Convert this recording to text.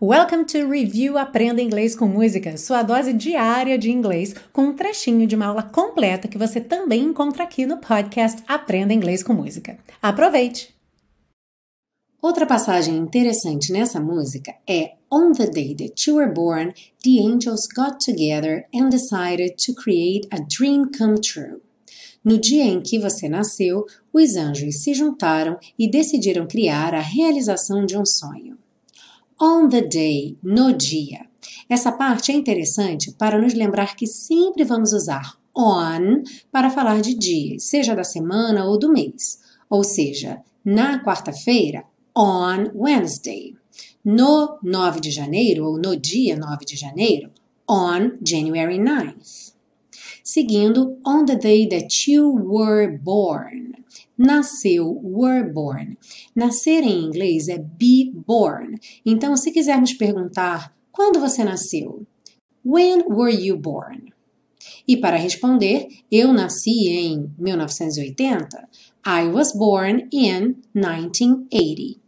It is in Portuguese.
Welcome to Review Aprenda Inglês com Música, sua dose diária de inglês, com um trechinho de uma aula completa que você também encontra aqui no podcast Aprenda Inglês com Música. Aproveite! Outra passagem interessante nessa música é On the day that you were born, the angels got together and decided to create a dream come true. No dia em que você nasceu, os anjos se juntaram e decidiram criar a realização de um sonho. On the day, no dia. Essa parte é interessante para nos lembrar que sempre vamos usar on para falar de dias, seja da semana ou do mês. Ou seja, na quarta-feira, on Wednesday. No 9 de janeiro ou no dia 9 de janeiro, on January 9th. Seguindo, on the day that you were born nasceu, were born. Nascer em inglês é be born. Então, se quisermos perguntar quando você nasceu, when were you born? E para responder, eu nasci em 1980. I was born in 1980.